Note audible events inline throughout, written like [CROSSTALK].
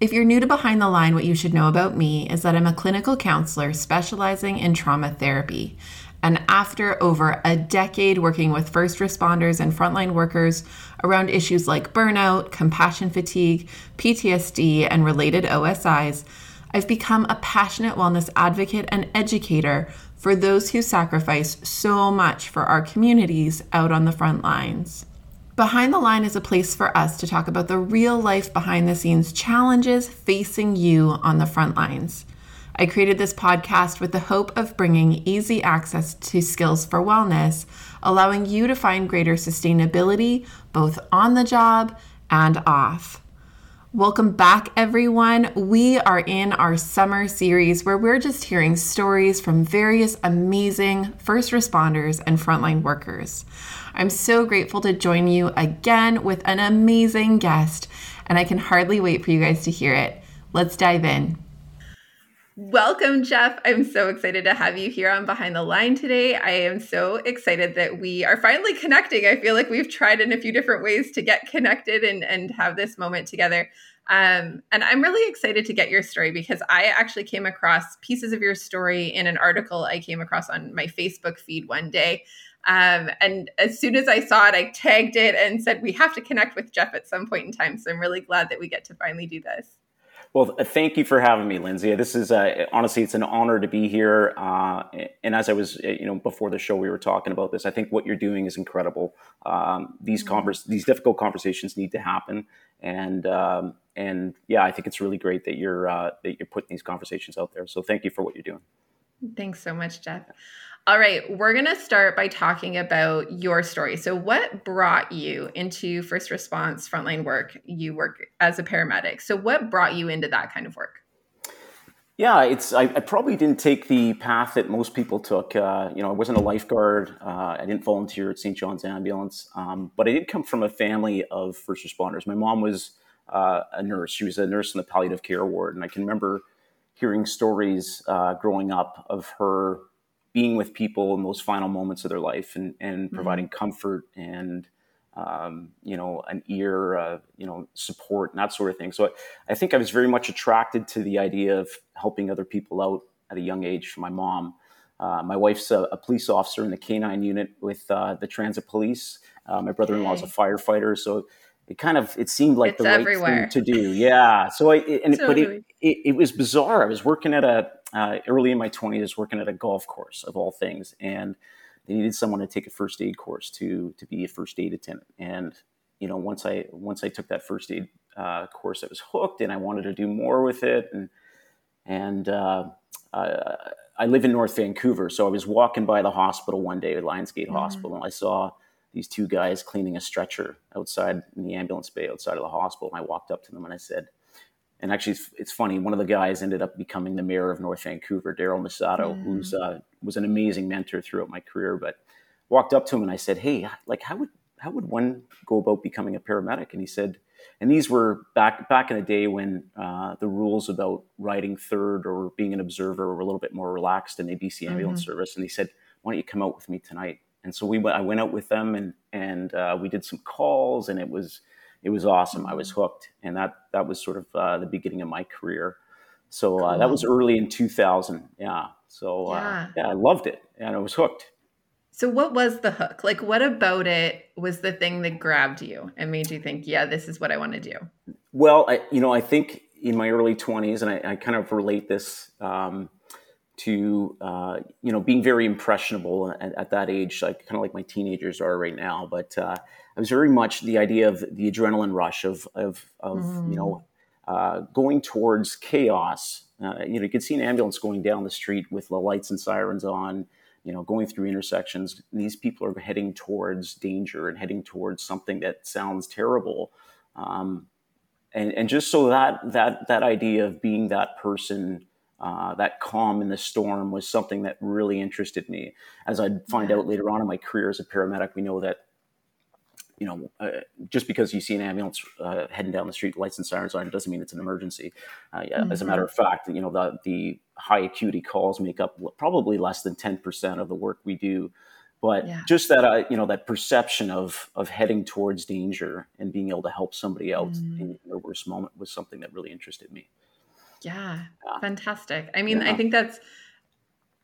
If you're new to Behind the Line, what you should know about me is that I'm a clinical counselor specializing in trauma therapy. And after over a decade working with first responders and frontline workers around issues like burnout, compassion fatigue, PTSD, and related OSIs, I've become a passionate wellness advocate and educator for those who sacrifice so much for our communities out on the front lines. Behind the Line is a place for us to talk about the real life behind the scenes challenges facing you on the front lines. I created this podcast with the hope of bringing easy access to skills for wellness, allowing you to find greater sustainability both on the job and off. Welcome back, everyone. We are in our summer series where we're just hearing stories from various amazing first responders and frontline workers. I'm so grateful to join you again with an amazing guest, and I can hardly wait for you guys to hear it. Let's dive in. Welcome, Jeff. I'm so excited to have you here on Behind the Line today. I am so excited that we are finally connecting. I feel like we've tried in a few different ways to get connected and, and have this moment together. Um, and I'm really excited to get your story because I actually came across pieces of your story in an article I came across on my Facebook feed one day. Um, and as soon as I saw it, I tagged it and said, We have to connect with Jeff at some point in time. So I'm really glad that we get to finally do this. Well, thank you for having me, Lindsay. This is uh, honestly, it's an honor to be here. Uh, and as I was, you know, before the show, we were talking about this. I think what you're doing is incredible. Um, these mm-hmm. convers- these difficult conversations need to happen, and um, and yeah, I think it's really great that you're uh, that you're putting these conversations out there. So thank you for what you're doing. Thanks so much, Jeff. All right, we're going to start by talking about your story. So, what brought you into first response frontline work? You work as a paramedic. So, what brought you into that kind of work? Yeah, it's I, I probably didn't take the path that most people took. Uh, you know, I wasn't a lifeguard. Uh, I didn't volunteer at St. John's Ambulance, um, but I did come from a family of first responders. My mom was uh, a nurse. She was a nurse in the palliative care ward, and I can remember hearing stories uh, growing up of her being with people in those final moments of their life and, and mm-hmm. providing comfort and um, you know an ear uh, you know support and that sort of thing. So I, I, think i was very much attracted to the idea of helping other people out at a young age. My mom uh, my wife's a, a, police officer in the canine unit with uh, the transit police. Uh, my brother-in-law is a firefighter. So it kind of it seemed like it's the right everywhere. thing to do. Yeah. So i and totally. but it, it, it was bizarre. I was working at a uh, early in my 20s working at a golf course of all things and they needed someone to take a first aid course to to be a first aid attendant and you know once i once i took that first aid uh, course i was hooked and i wanted to do more with it and and uh, I, I, live in north vancouver so i was walking by the hospital one day at lionsgate mm-hmm. hospital and i saw these two guys cleaning a stretcher outside in the ambulance bay outside of the hospital and i walked up to them and i said and actually, it's, it's, funny. One of the guys ended up becoming the mayor of North Vancouver, Darrell Mussatto, mm. who's uh, was an amazing mentor throughout my career. But walked up to him and I said, "Hey, like, how would how would one go about becoming a paramedic?" And he said, and these were back back in the day when uh, the rules about riding third or being an observer were a little bit more relaxed in the BC ambulance mm-hmm. service. And he said, "Why don't you come out with me tonight?" And so we went. I went out with them and and uh, we did some calls, and it was it was awesome. I was hooked, and that that was sort of uh, the beginning of my career. So uh, that was early in 2000. Yeah. So uh, yeah. yeah, I loved it, and I was hooked. So what was the hook? Like, what about it was the thing that grabbed you and made you think, yeah, this is what I want to do? Well, I, you know, I think in my early 20s, and I, I kind of relate this. Um, to uh, you know being very impressionable at, at, that age, like kind of like my teenagers are right now. But uh, I was very much the idea of the adrenaline rush of of, of mm. you know uh, going towards chaos. Uh, you know, you could see an ambulance going down the street with the lights and sirens on. You know, going through intersections. These people are heading towards danger and heading towards something that sounds terrible. Um, and, and just so that that that idea of being that person uh, that calm in the storm was something that really interested me. As I'd find out later on in my career as a paramedic, we know that you know, uh, just because you see an ambulance uh, heading down the street, lights and sirens on, doesn't mean it's an emergency. Uh, yeah, mm-hmm. As a matter of fact, you know, the, the high acuity calls make up probably less than 10% of the work we do. But yeah. just that, uh, you know, that perception of, of heading towards danger and being able to help somebody else mm-hmm. in their worst moment was something that really interested me. Yeah, yeah. fantastic. I mean. I think that's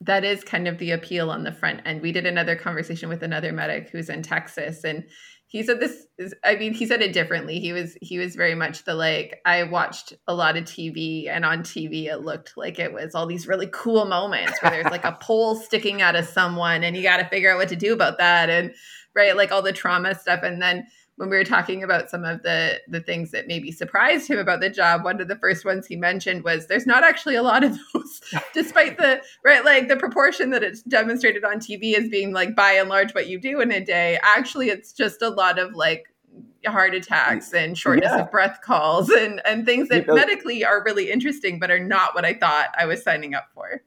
that is kind of the appeal on the front end. We did another conversation with another medic who's in Texas and he said this is I mean, he said it differently. He was he was very much the like I watched a lot of TV and on TV it looked like it was all these really cool moments where there's like a [LAUGHS] pole sticking out of someone and you got to figure out what to do about that and right like all the trauma stuff and then when we were talking about some of the the things that maybe surprised him about the job one of the first ones he mentioned was there's not actually a lot of those [LAUGHS] despite the right like the proportion that it's demonstrated on tv as being like by and large what you do in a day actually it's just a lot of like heart attacks and shortness yeah. of breath calls and and things that you know, medically are really interesting but are not what i thought i was signing up for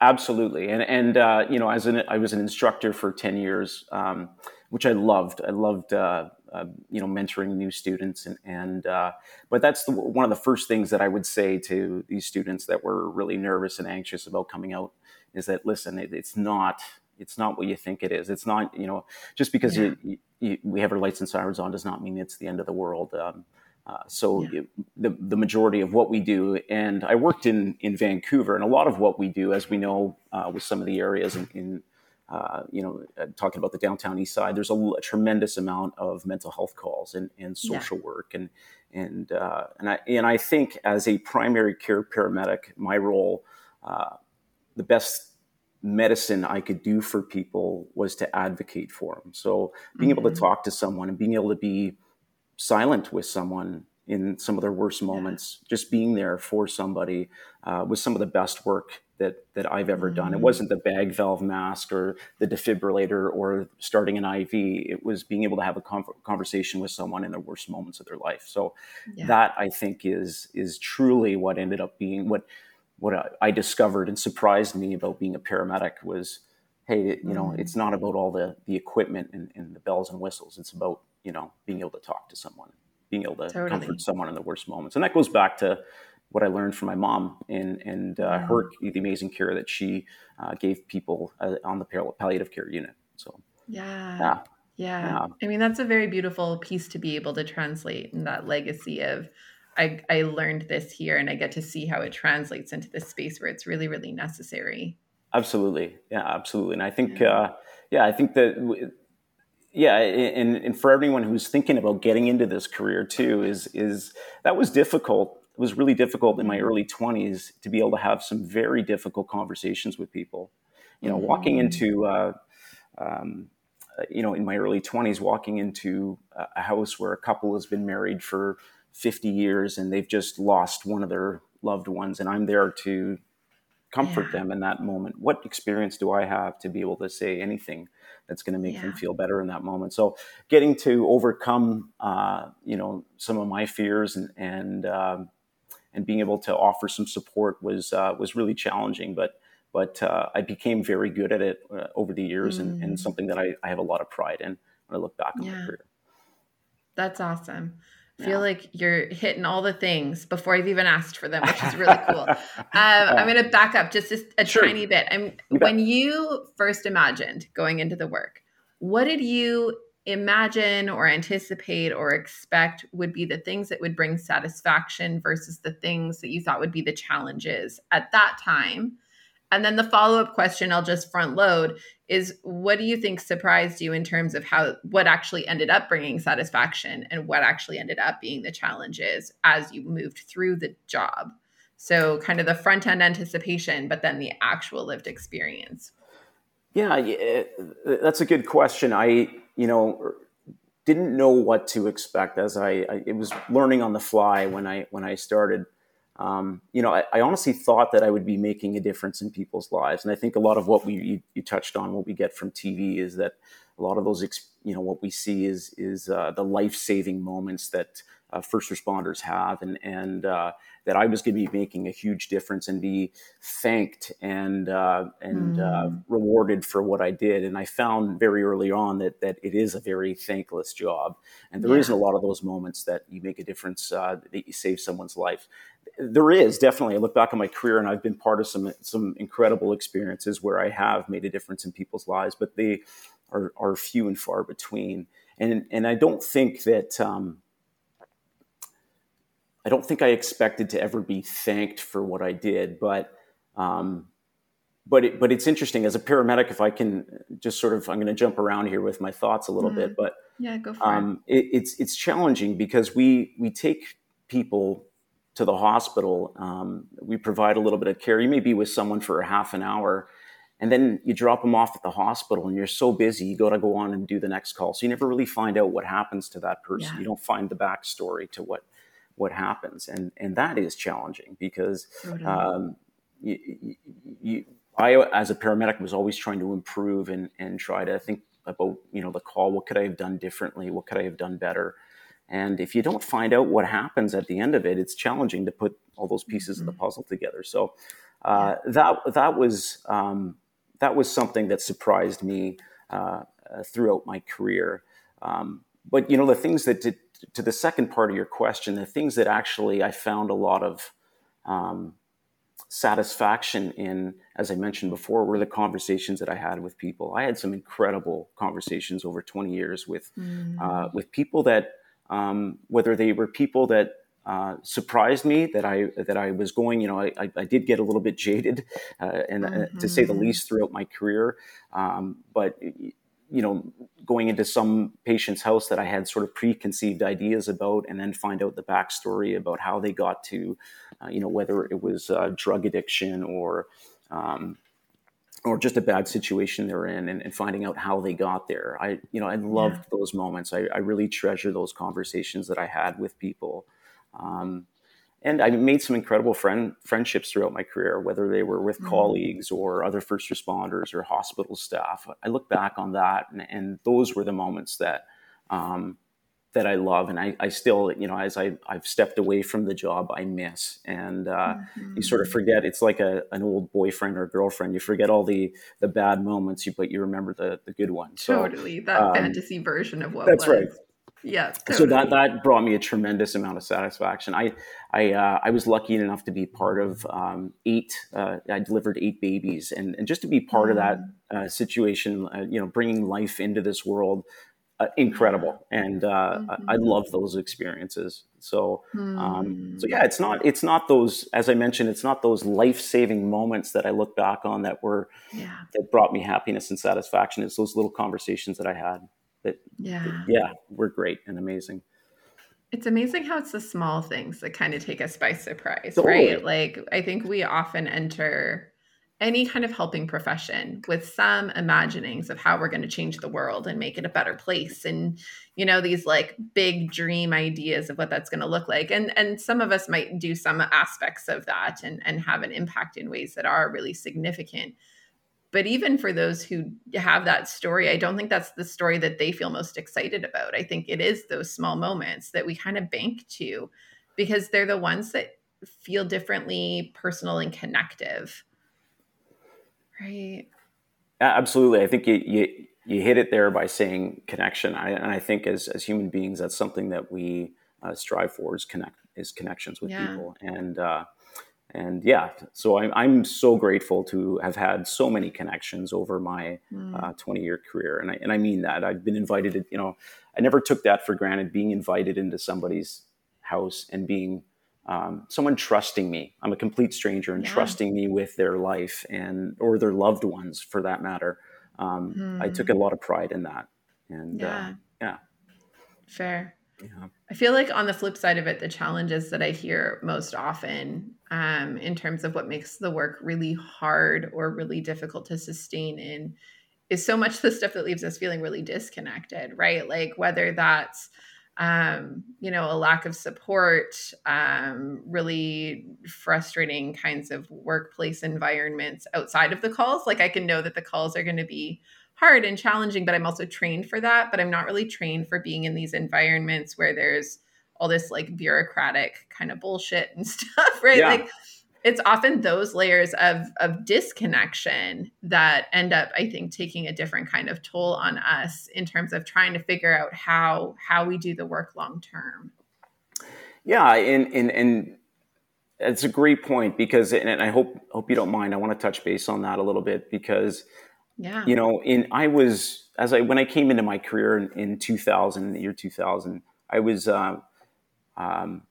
absolutely and and uh, you know as an i was an instructor for 10 years um, which i loved i loved uh, uh, you know, mentoring new students, and, and uh, but that's the, one of the first things that I would say to these students that were really nervous and anxious about coming out is that listen, it, it's not it's not what you think it is. It's not you know just because yeah. you, you, we have our lights and sirens on does not mean it's the end of the world. Um, uh, so yeah. it, the the majority of what we do, and I worked in in Vancouver, and a lot of what we do, as we know, uh, with some of the areas in, in uh, you know, uh, talking about the downtown east side, there's a, a tremendous amount of mental health calls and, and social yeah. work. And, and, uh, and, I, and I think as a primary care paramedic, my role, uh, the best medicine I could do for people was to advocate for them. So being mm-hmm. able to mm-hmm. talk to someone and being able to be silent with someone in some of their worst moments, yeah. just being there for somebody uh, was some of the best work that that I've ever done. It mm-hmm. wasn't the bag valve mask or the defibrillator or starting an IV. It was being able to have a conversation with someone in the worst moments of their life. So yeah. that I think is is truly what ended up being what what I discovered and surprised me about being a paramedic was, hey, you know, mm. it's not about all the the equipment and, and, the bells and whistles. It's about you know being able to talk to someone, being able to totally. comfort someone in the worst moments, and that goes back to what I learned from my mom and and uh, her the amazing care that she uh, gave people uh, on the palliative care unit. So yeah. yeah. yeah, I mean that's a very beautiful piece to be able to translate in that legacy of. I, I learned this here and I get to see how it translates into this space where it's really, really necessary. Absolutely. Yeah, absolutely. And I think, yeah, uh, yeah I think that, yeah. And, and for everyone who's thinking about getting into this career too, is, is that was difficult it was really difficult in my early 20s to be able to have some very difficult conversations with people. You know, mm-hmm. walking into, uh, um, you know, in my early 20s, walking into a house where a couple has been married for 50 years and they've just lost one of their loved ones, and I'm there to comfort yeah. them in that moment. What experience do I have to be able to say anything that's going to make yeah. them feel better in that moment? So, getting to overcome, uh, you know, some of my fears and and um, and being able to offer some support was uh, was really challenging. But but uh, I became very good at it uh, over the years, mm. and, and, mm. something that I, I, have a lot of pride in when I look back on yeah. my career. That's awesome. I feel yeah. like you're hitting all the things before I've even asked for them, which is really [LAUGHS] cool. um, I'm going to back up just a, a sure. tiny bit. I'm, you when you first imagined going into the work, what did you imagine or anticipate or expect would be the things that would bring satisfaction versus the things that you thought would be the challenges at that time? And then the follow up question I'll just front load is what do you think surprised you in terms of how what actually ended up bringing satisfaction and what actually ended up being the challenges as you moved through the job? So, kind of the front end anticipation, but then the actual lived experience. Yeah, eh, that's a good question. I you know, didn't know what to expect as I, I it was learning on the fly when I when I started. Um, you know, I, I, honestly thought that I would be making a difference in people's lives, and I think a lot of what we you, you touched on, what we get from TV, is that a lot of those, you know, what we see is is uh, the life saving moments that uh, first responders have, and and uh, that I was going to be making a huge difference and be thanked and uh, and mm. rewarded for what I did. And I found very early on that that it is a very thankless job, and there not a lot of those moments that you make a difference, that you save someone's life. There is definitely. I look back on my career, and I've been part of some some incredible experiences where I have made a difference in people's lives, but they are, are few and far between. And and I don't think that. Um, I don't think I expected to ever be thanked for what I did, but um, but it, but it's interesting as a paramedic. If I can just sort of, I'm going to jump around here with my thoughts a little mm. bit, but yeah, go for um, it. it. It's it's challenging because we we take people to the hospital. Um, we provide a little bit of care. You may be with someone for a half an hour, and then you drop them off at the hospital, and you're so busy, you got to go on and do the next call. So you never really find out what happens to that person. Yeah. You don't find the backstory to what what happens, and and that is challenging because um, you, you, I, as a paramedic, was always trying to improve and and try to think about you know the call. What could I have done differently? What could I have done better? And if you don't find out what happens at the end of it, it's challenging to put all those pieces mm-hmm. of the mm-hmm. puzzle together. So uh, yeah. that that was um, that was something that surprised me uh, uh, throughout my career. Um, but you know the things that did, to the second part of your question, the things that actually I found a lot of um, satisfaction in, as I mentioned before, were the conversations that I had with people. I had some incredible conversations over 20 years with mm. uh, with people that, um, whether they were people that uh, surprised me that I that I was going. You know, I, I did get a little bit jaded, uh, and mm-hmm. to say the mm-hmm. least, throughout my career. Um, but you know, going into some patient's house that I had sort of preconceived ideas about, and then find out the backstory about how they got to, uh, you know, whether it was uh, drug addiction or, um, or just a bad situation they're in, and, and, finding out how they got there. I, you know, I loved yeah. those moments. I, I, really treasure those conversations that I had with people. Um, and I made some incredible friend friendships throughout my career, whether they were with mm-hmm. colleagues or other first responders or hospital staff. I look back on that, and, and those were the moments that um, that I love, and I, I, still, you know, as I, I've stepped away from the job, I miss, and uh, mm-hmm. you sort of forget. It's like a, an old boyfriend or girlfriend. You forget all the the bad moments, but you remember the the good ones. So, totally, that um, fantasy version of what. That's was. right yeah totally. so that that brought me a tremendous amount of satisfaction i i uh, i was lucky enough to be part of um, eight uh, i delivered eight babies and and just to be part mm. of that mm. uh, situation uh, you know bringing life into this world uh, incredible and uh, mm-hmm. I, I love those experiences so mm. um, so yeah it's not it's not those as i mentioned it's not those life-saving moments that i look back on that were yeah. that brought me happiness and satisfaction it's those little conversations that i had that yeah that, yeah we're great and amazing it's amazing how it's the small things that kind of take us by surprise totally. right? Like i think we often enter any kind of helping profession with some imaginings of how we're going to change the world and make it a better place and you know these like big dream ideas of what that's going to look like. And and some of us might do some aspects of that and and have an impact in ways that are really significant but even for those who have that story i don't think that's the story that they feel most excited about. I think it is those small moments that we kind of bank to because they're the ones that feel differently personal and connective. Right. Absolutely. I think you, you, you hit it there by saying connection. I, and i think as, as human beings that's something that we uh, strive for is connect is connections with yeah. people. And uh, and yeah, so I'm, I'm so grateful to have had so many connections over my mm. uh, 20 year career. And I, and I mean that. I've been invited, to, you know, I never took that for granted being invited into somebody's house and being um, someone trusting me. I'm a complete stranger and yeah. trusting me with their life and or their loved ones for that matter. Um, mm. I took a hmm. lot of pride in that. And yeah, uh, yeah. fair. Yeah. I feel like on the flip side of it, the challenges that I hear most often um, in terms of what makes the work really hard or really difficult to sustain in is so much [LAUGHS] the stuff that leaves us feeling really disconnected, right? Like whether that's um, you know, a lack of support, um, really frustrating kinds of workplace environments outside of the calls. Like I can know that the calls are going to be hard and challenging, but I'm also trained for that. But I'm not really trained for being in these environments where there's all this like bureaucratic kind of bullshit and [LAUGHS] stuff, right? Yeah. Like it's often those layers of of disconnection that end up i think taking a different kind of toll on us in terms of trying to figure out how how we do the work long term yeah and and and it's a great point because and i hope hope you don't mind i want to touch base on that a little bit because yeah you know in i was as i when i came into my career in, in 2000 the year 2000 i was uh, um,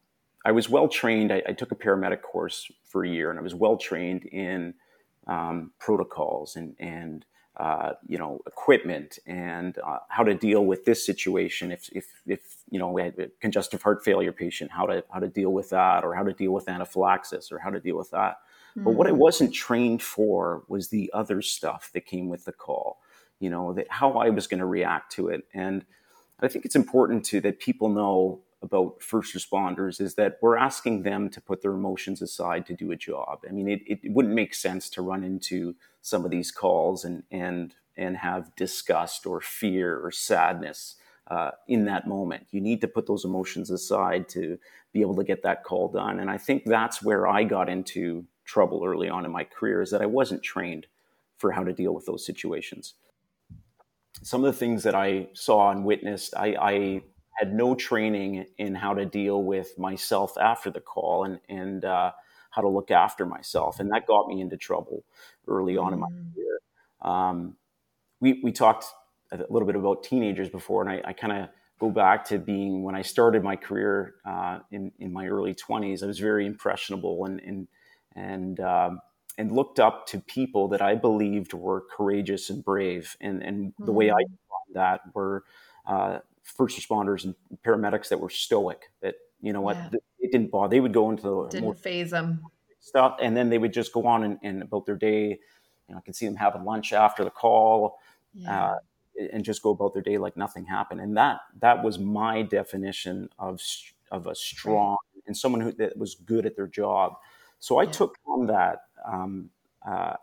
I was well trained. I, I, took a paramedic course for a year, and I was well trained in um, protocols and and uh, you know equipment and uh, how to deal with this situation. If if if you know we had a congestive heart failure patient, how to how to deal with that, or how to deal with anaphylaxis, or how to deal with that. Mm-hmm. But what I mm. wasn't trained for was the other stuff that came with the call. You know that how I was going to react to it, and I think it's important to that people know about first responders is that we're asking them to put their emotions aside to do a job. I mean, it, it wouldn't make sense to run into some of these calls and and and have disgust or fear or sadness uh, in that moment. You need to put those emotions aside to be able to get that call done. And I think that's where I got into trouble early on in my career is that I wasn't trained for how to deal with those situations. Some of the things that I saw and witnessed, I, I had no training in how to deal with myself after the call and and uh, how to look after myself, and that got me into trouble early on in my mm. career. Um, we we talked a little bit about teenagers before, and I, I kind of go back to being when I started my career uh, in in my early twenties. I was very impressionable and and and um, and looked up to people that I believed were courageous and brave, and and mm-hmm. the way I mm. that were uh, first responders and paramedics that were stoic. That you know what, yeah. it didn't bother. They would go into the didn't faze them stuff, and then they would just go on and, and, about their day. You know, I could see them having lunch after the call, yeah. uh, and just go about their day like nothing happened. And that that was my definition of of a strong and someone who that was good at their job. So I yeah. took on that um, uh,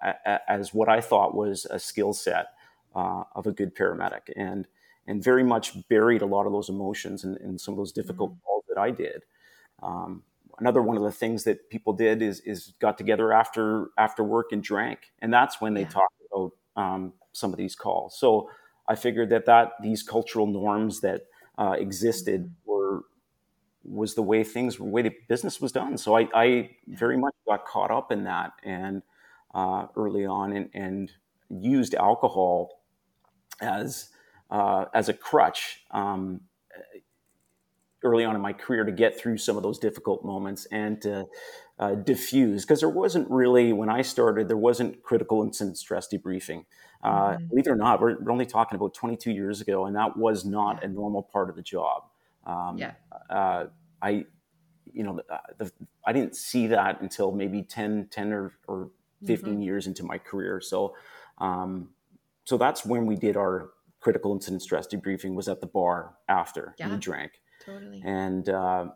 as what I thought was a skill set uh, of a good paramedic, and and very much buried a lot of those emotions and, and some of those difficult mm-hmm. calls that I did. Um, another one of the things that people did is is got together after after work and drank, and that's when they yeah. talked about um, some of these calls. So I figured that that these cultural norms that uh, existed mm-hmm. Was the way things were the way the business was done. So I, I very much got caught up in that and uh, early on and, and used alcohol as uh, as a crutch um, early on in my career to get through some of those difficult moments and to uh, diffuse because there wasn't really when I started there wasn't critical incident stress debriefing. Uh, mm-hmm. Believe it or not, we're, we're, only talking about 22 years ago, and that was not a normal part of the job. Um, yeah. Uh, I, you know, the, uh, the, I didn't see that until maybe 10, 10 or, or 15 mm-hmm. years into my career. So, um, so that's when we did our critical incident stress debriefing was at the bar after yeah, we drank. Totally. And uh,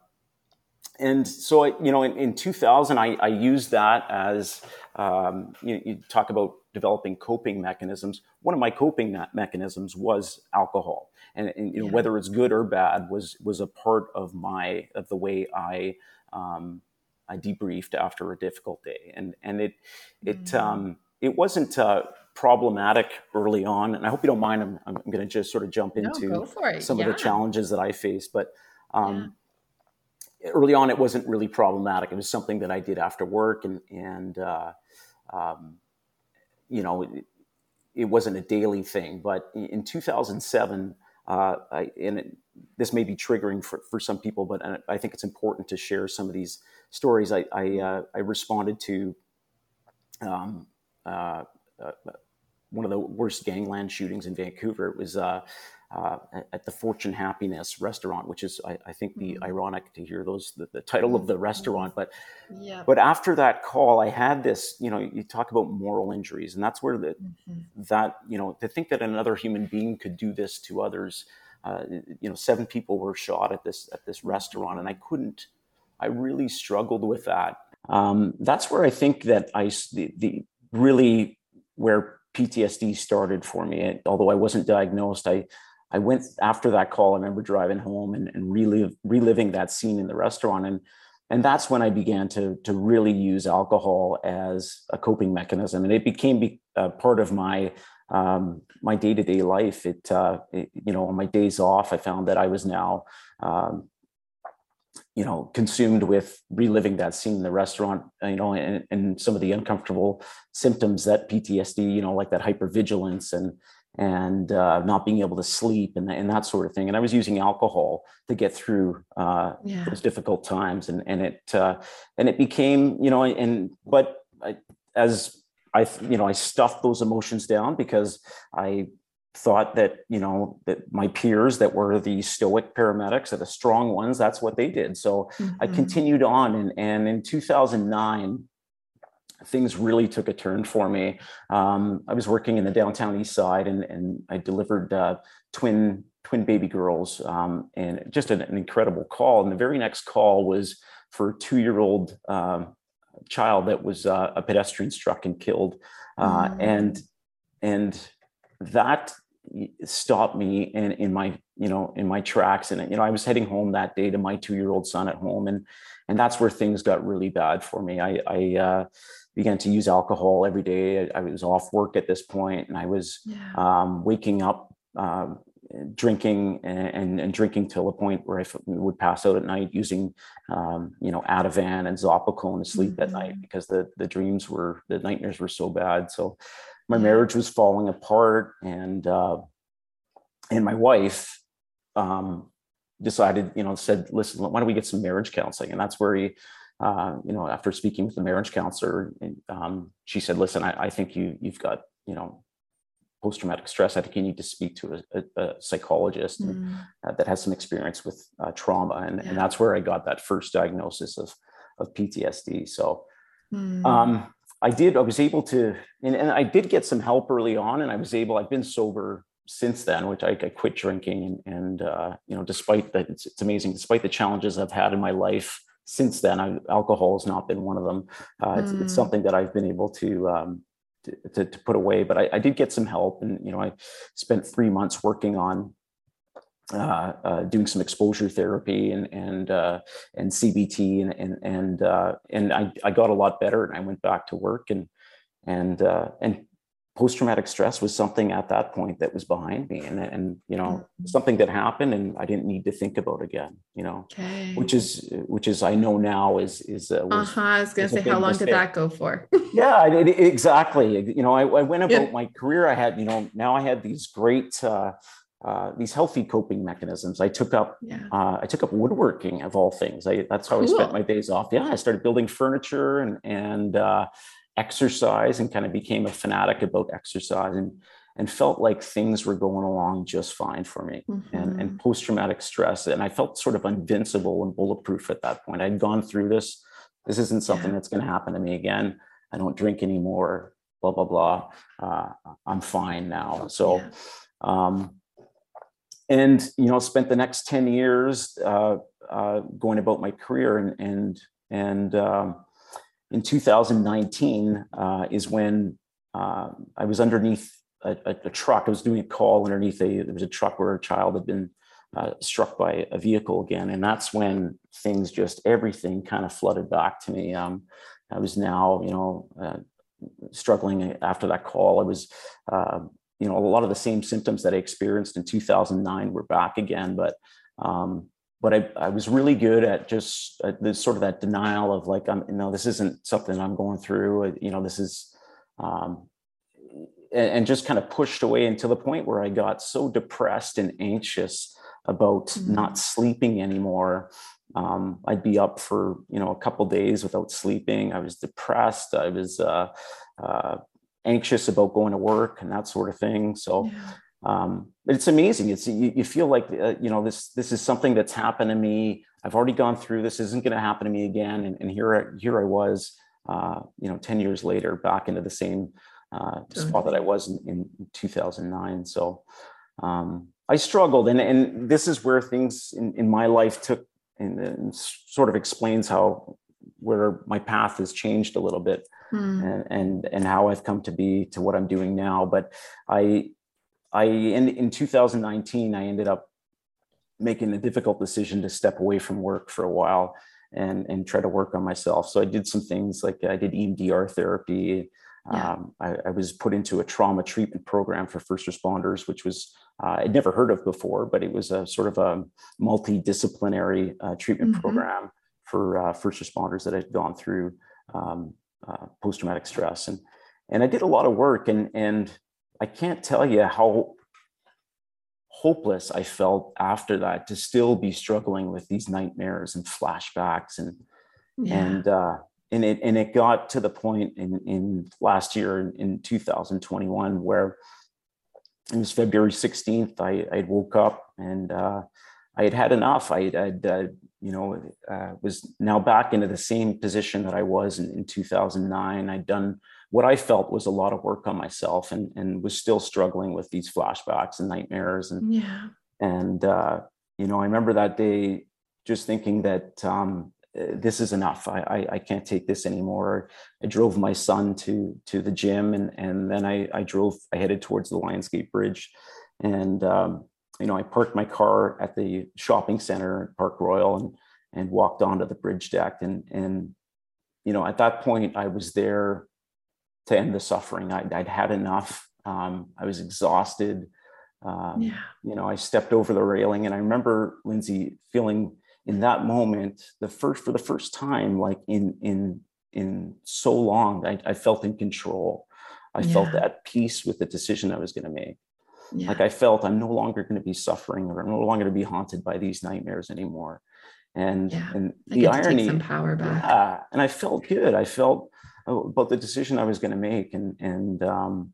and so I, you know, in, in 2000, I, I, used that as um, you, you, talk about developing coping mechanisms. One of my coping mechanisms was alcohol, and, and you know, whether it's good or bad was was a part of my of the way I um, I debriefed after a difficult day, and and it it mm. um, it wasn't. Uh, problematic early on, and I hope you don't mind. I'm, I'm going to just sort of jump into no, some yeah. of the challenges that I faced. But um, yeah. early on, it wasn't really problematic. It was something that I did after work, and and uh, um, you know, it, it, wasn't a daily thing. But in 2007, uh, I, and it, this may be triggering for, for some people, but uh, I think it's important to share some of these stories. I I, uh, I responded to. Um, uh, uh, one of the worst gangland shootings in Vancouver. It was uh, at the Fortune Happiness restaurant, which is, I, I think, the mm-hmm. ironic to hear those the, the, title of the mm-hmm. restaurant. But yeah. but after that call, I had this. You know, you talk about moral injuries, and that's where the mm-hmm. that you know to think that another human being could do this to others. Uh, you know, seven people were shot at this at this restaurant, and I couldn't. I really struggled with that. Um, that's where I think that I the, the really where PTSD started for me. Although I wasn't diagnosed, I I went after that call. I remember driving home and, and relive, reliving that scene in the restaurant, and and that's when I began to to really use alcohol as a coping mechanism, and it became a part of my um, my day to day life. It, uh, it, you know, on my days off, I found that I was now. Um, you know, consumed with reliving that scene in the restaurant, you know, and, and some of the uncomfortable symptoms that PTSD, you know, like that hypervigilance and and uh, not being able to sleep and, and that sort of thing. And I was using alcohol to get through uh, yeah. those difficult times, and and it uh, and it became you know and but I, as I you know I stuffed those emotions down because I thought that you know that my peers that were the stoic paramedics are the strong ones that's what they did so mm-hmm. i continued on and, and in 2009 things really took a turn for me. Um, I was working in the downtown east side and, and I delivered uh, twin twin baby girls um, and just an, an, incredible call. And the very next call was for a two year old um, child that was uh, a pedestrian struck and killed. Uh, mm. And and that stopped me in, in my you know in my tracks and you know i was heading home that day to my two year old son at home and and that's where things got really bad for me i i uh, began to use alcohol every day. I, I was off work at this point, and I was yeah. um, waking up, uh, drinking, and, and, and, drinking till a point where I would pass out at night using, um, you know, Ativan and Zopiclone to sleep mm-hmm. at night mm-hmm. because the the dreams were the nightmares were so bad. So my marriage was falling apart, and uh, and my wife. Um, decided, you know, said, listen, why don't we get some marriage counseling? And that's where he uh, you know, after speaking with the marriage counselor, um, she said, "Listen, I, I, think you you've got you know post-traumatic stress. I think you need to speak to a, a, a psychologist mm. and, uh, that has some experience with uh, trauma." And, yeah. and that's where I got that first diagnosis of of PTSD. So. Mm. Um, I did. I was able to, and, and I did get some help early on, and I was able. I've been sober since then, which I, I quit drinking, and, and uh, you know, despite that, it's, it's, amazing. Despite the challenges I've had in my life, since then, I, alcohol has not been one of them. Uh, mm. it's, it's, hmm. something that I've been able to, um, to, to, to, put away, but I, I, did get some help. And, you know, I spent three months working on uh, uh, doing some exposure therapy and, and, uh, and CBT and, and, and, uh, and I, I got a lot better and I went back to work and, and, uh, and post-traumatic stress was something at that point that was behind me and, and you know mm-hmm. something that happened and i didn't need to think about again you know okay. which is which is i know now is is uh, was, uh-huh i was gonna say how long mistake. did that go for [LAUGHS] yeah it, it, exactly you know I, I went about yeah. my career i had you know now i had these great uh, uh, these healthy coping mechanisms. I took up yeah. uh, I took up woodworking of all things. I, that's how cool. I spent my days off. Yeah, I started building furniture and and uh, exercise and kind of became a fanatic about exercise and and felt like things were going along just fine for me mm-hmm. and, and mm-hmm. post-traumatic stress and i felt sort of invincible and bulletproof at that point i'd gone through this this isn't something yeah. that's going to happen to me again i don't drink anymore blah blah blah uh, i'm fine now so yeah. um, and you know spent the next 10 years uh, uh, going about my career and and and um, in 2019 uh, is when uh, I was underneath a, a, a, truck. I was doing a call underneath a there was a truck where a child had been uh, struck by a vehicle again, and that's when things just everything kind of flooded back to me. Um, I was now you know uh, struggling after that call. I was uh, you know a lot of the same symptoms that I experienced in 2009 were back again, but um, but I, I was really good at just uh, this sort of that denial of like I'm you know this isn't something I'm going through you know this is um, and, and, just kind of pushed away until the point where I got so depressed and anxious about mm-hmm. not sleeping anymore. Um, I'd be up for you know a couple days without sleeping. I was depressed. I was uh, uh, anxious about going to work and that sort of thing. So yeah um, it's amazing. It's you, you feel like uh, you know this this is something that's happened to me. I've already gone through this. Isn't going to happen to me again. And, and here here I was, uh, you know, ten years later, back into the same uh, spot that I was in, in 2009. So um, I struggled, and and this is where things in, in my life took and, and sort of explains how where my path has changed a little bit. Hmm. And, and and how I've come to be to what I'm doing now. But I I in in 2019 I ended up making a difficult decision to step away from work for a while and and try to work on myself. So I did some things like I did EMDR therapy. Yeah. Um, I, I, was put into a trauma treatment program for first responders, which was uh, I'd never heard of before, but it was a sort of a multidisciplinary uh, treatment mm-hmm. program for uh, first responders that had gone through um, uh, post traumatic stress, and and I did a lot of work, and and I can't tell you how hopeless I felt after that to still be struggling with these nightmares and flashbacks and yeah. and uh, and it and it got to the point in in last year in 2021 where it was February 16th. I I woke up and uh, I had had enough. I I'd, uh, you know uh, was now back into the same position that I was in, in 2009. I'd done what I felt was a lot of work on myself and, and was still struggling with these flashbacks and nightmares. And, yeah. and, uh, you know, I remember that day just thinking that, um, uh, this is enough. I, I, I, can't take this anymore. I drove my son to, to the gym and, and then I, I drove, I headed towards the Lionsgate Bridge and, um, you know, I parked my car at the shopping center, at Park Royal, and and walked onto the bridge deck. And and you know, at that point, I was there to end the suffering. I'd, I'd had enough. Um, I was exhausted. Um, yeah. You know, I stepped over the railing, and I remember Lindsay feeling in that moment the first for the first time, like in in in so long, I, I felt in control. I yeah. felt at peace with the decision I was going to make. Yeah. Like I felt I'm no longer going to be suffering, or I'm no longer going to be haunted by these nightmares anymore. And yeah. and the irony, some power back. Yeah, and I felt good. I felt about the decision I was going to make. And, and um,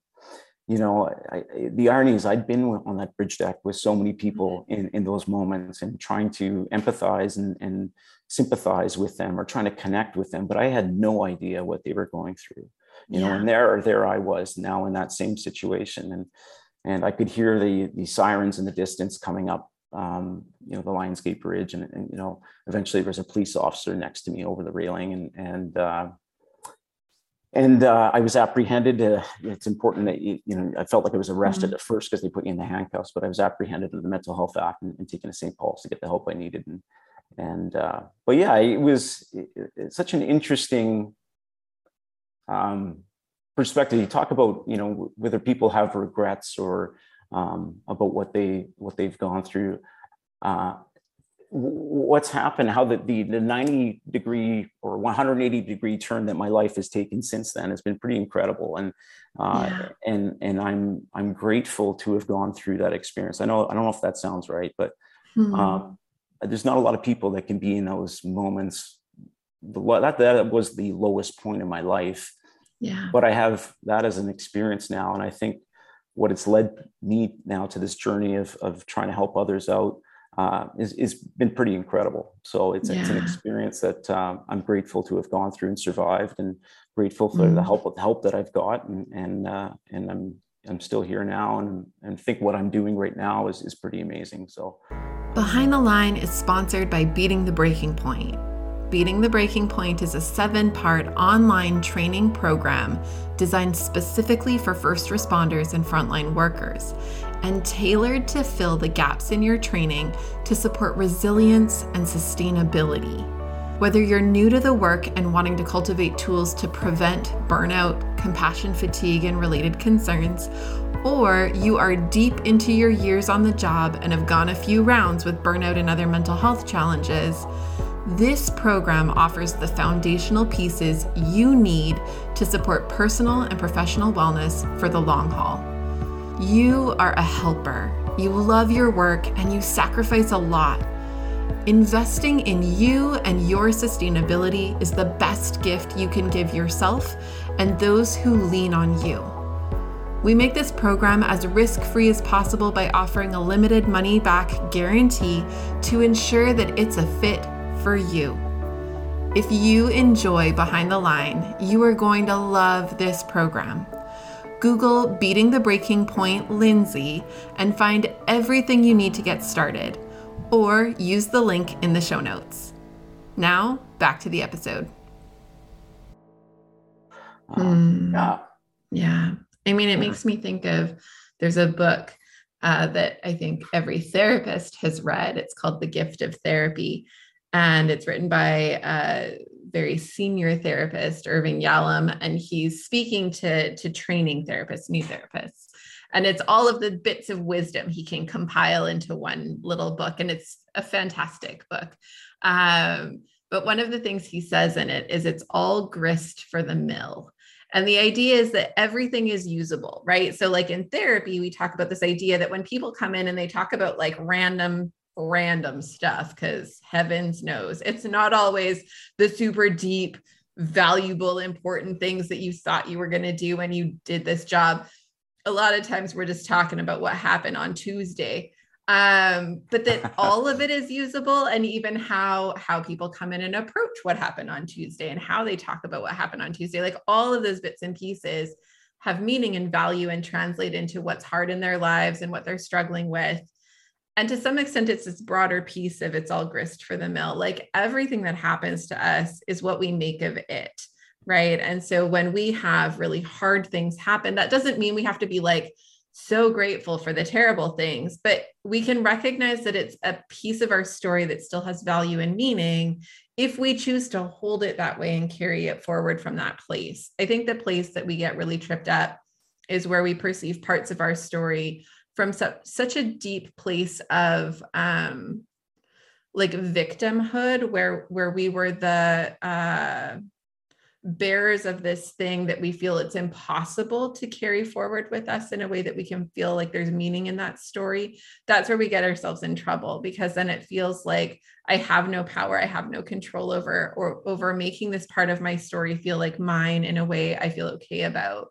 you know, I, the irony is I'd been on that bridge deck with so many people mm-hmm. in, in those moments and trying to empathize and, and sympathize with them or trying to connect with them, but I had no idea what they were going through. You yeah. know, and there, there I was now in that same situation, and and I could hear the the sirens in the distance coming up um, you know, the Lionsgate Bridge, and, and, you know, eventually there was a police officer next to me over the railing, and and uh, and uh, I was apprehended. Uh, it's important that you, you, know I felt like I was arrested mm-hmm. at first because they put you in the handcuffs, but I was apprehended under the Mental Health Act and, and taken to St. Paul's to get the help I needed. And and uh, but yeah, it was such an interesting um, perspective. You talk about you know whether people have regrets or um, about what they what they've gone through. What's happened, how the, the, the 90 degree or 180 degree turn that my life has taken since then has been pretty incredible. And, uh, yeah. and, and I'm, I'm grateful to have gone through that experience. I know, I don't know if that sounds right, but mm-hmm. um, there's not a lot of people that can be in those moments. That, that was the lowest point in my life. Yeah. But I have that as an experience now. And I think what it's led me now to this journey of, of trying to help others out uh, is, is been pretty incredible. So it's, yeah. it's an experience that um, I'm grateful to have gone through and survived, and grateful for mm. the help the help that I've got, and and uh, and I'm I'm still here now, and and think what I'm doing right now is is pretty amazing. So, behind the line is sponsored by Beating the Breaking Point. Beating the Breaking Point is a seven part online training program designed specifically for first responders and frontline workers and tailored to fill the gaps in your training to support resilience and sustainability. Whether you're new to the work and wanting to cultivate tools to prevent burnout, compassion fatigue, and related concerns, or you are deep into your years on the job and have gone a few rounds with burnout and other mental health challenges, this program offers the foundational pieces you need to support personal and professional wellness for the long haul. You are a helper. You love your work and you sacrifice a lot. Investing in you and your sustainability is the best gift you can give yourself and those who lean on you. We make this program as risk free as possible by offering a limited money back guarantee to ensure that it's a fit for you. If you enjoy Behind the Line, you are going to love this program. Google Beating the Breaking Point Lindsay and find everything you need to get started, or use the link in the show notes. Now, back to the episode. Um, yeah. Yeah. I mean, it makes me think of there's a book uh, that I think every therapist has read. It's called The Gift of Therapy. And it's written by a very senior therapist, Irvin Yalom, and he's speaking to, to training therapists, new therapists. And it's all of the bits of wisdom he can compile into one little book. And it's a fantastic book. Um, but one of the things he says in it is it's all grist for the mill. And the idea is that everything is usable, right? So, like in therapy, we talk about this idea that when people come in and they talk about like random, random stuff, because heavens knows. It's not always the super deep, valuable, important things that you thought you were going to do when you did this job. A lot of times we're just talking about what happened on Tuesday um but that [LAUGHS] all of it is usable and even how how people come in and approach what happened on tuesday and how they talk about what happened on tuesday. Like all of those bits and pieces have meaning and value and translate into what's hard in their lives and what they're struggling with and to some extent it's this broader piece of it's all grist for the mill like everything that happens to us is what we make of it right and so when we have really hard things happen that doesn't mean we have to be like so grateful for the terrible things, but we can recognize that it's a piece of our story that still has value and meaning if we choose to hold it that way and carry it forward from that place. I think the place that we get really tripped up is where we perceive parts of our story from su- such a deep place of um like victimhood where where we were the uh bearers of this thing that we feel it's impossible to carry forward with us in a way that we can feel like there's meaning in that story that's where we get ourselves in trouble because then it feels like i have no power i have no control over or over making this part of my story feel like mine in a way i feel okay about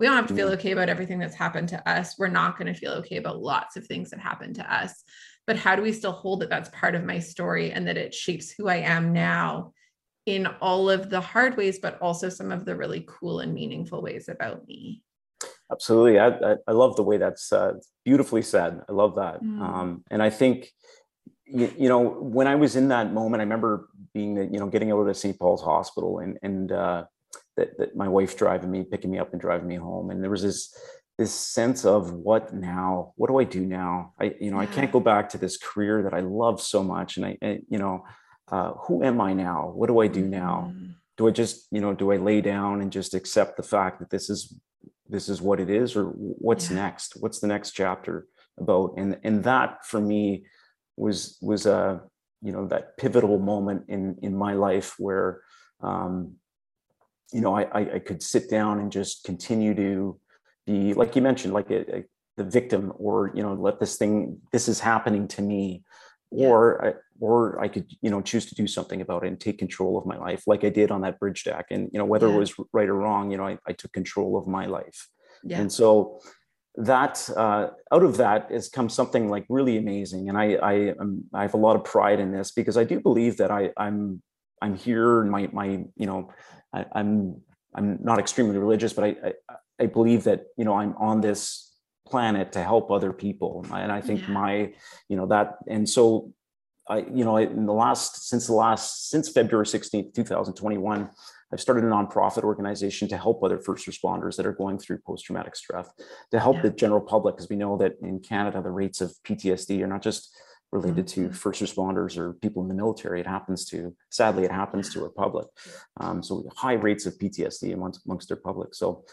we don't have to feel okay about everything that's happened to us we're not going to feel okay about lots of things that happen to us but how do we still hold that that's part of my story and that it shapes who i am now in all of the hard ways, but also some of the really cool and meaningful ways about me. Absolutely. I, I, I love the way that's uh, beautifully said. I love that. Mm. Um, and I think, you, you, know, when I was in that moment, I remember being, that, you know, getting out of St. Paul's hospital and, and uh, that, that my wife driving me, picking me up and driving me home. And there was this, this sense of what now, what do I do now? I, you know. I can't go back to this career that I love so much. And I, you know, uh, who am I now? What do I do now? Mm-hmm. Do I just, you know, do I lay down and just accept the fact that this is this is what it is, or what's yeah. next? What's the next chapter about? And and that for me was was a you know that pivotal moment in in my life where um, you know I, I, I could sit down and just continue to be like you mentioned like a, a, the victim or you know let this thing this is happening to me. Or I, or I could you know choose to do something about it and take control of my life like I did on that bridge deck. And you know whether yeah. it was right or wrong you know I, I took control of my life. Yeah. and so that uh, out of that has come something like really amazing. And I I, am, I have a lot of pride in this because I do believe that I I'm I'm here and my my you know I, I'm I'm not extremely religious but I, I I believe that you know I'm on this planet to help other people and i think yeah. my you know that and so i you know in the last since the last since february 16th 2021 i've started a nonprofit organization to help other first responders that are going through post-traumatic stress to help yeah. the general public because we know that in canada the rates of ptsd are not just related mm-hmm. to first responders or people in the military it happens to sadly it happens to our public um, so high rates of ptsd amongst, amongst their public so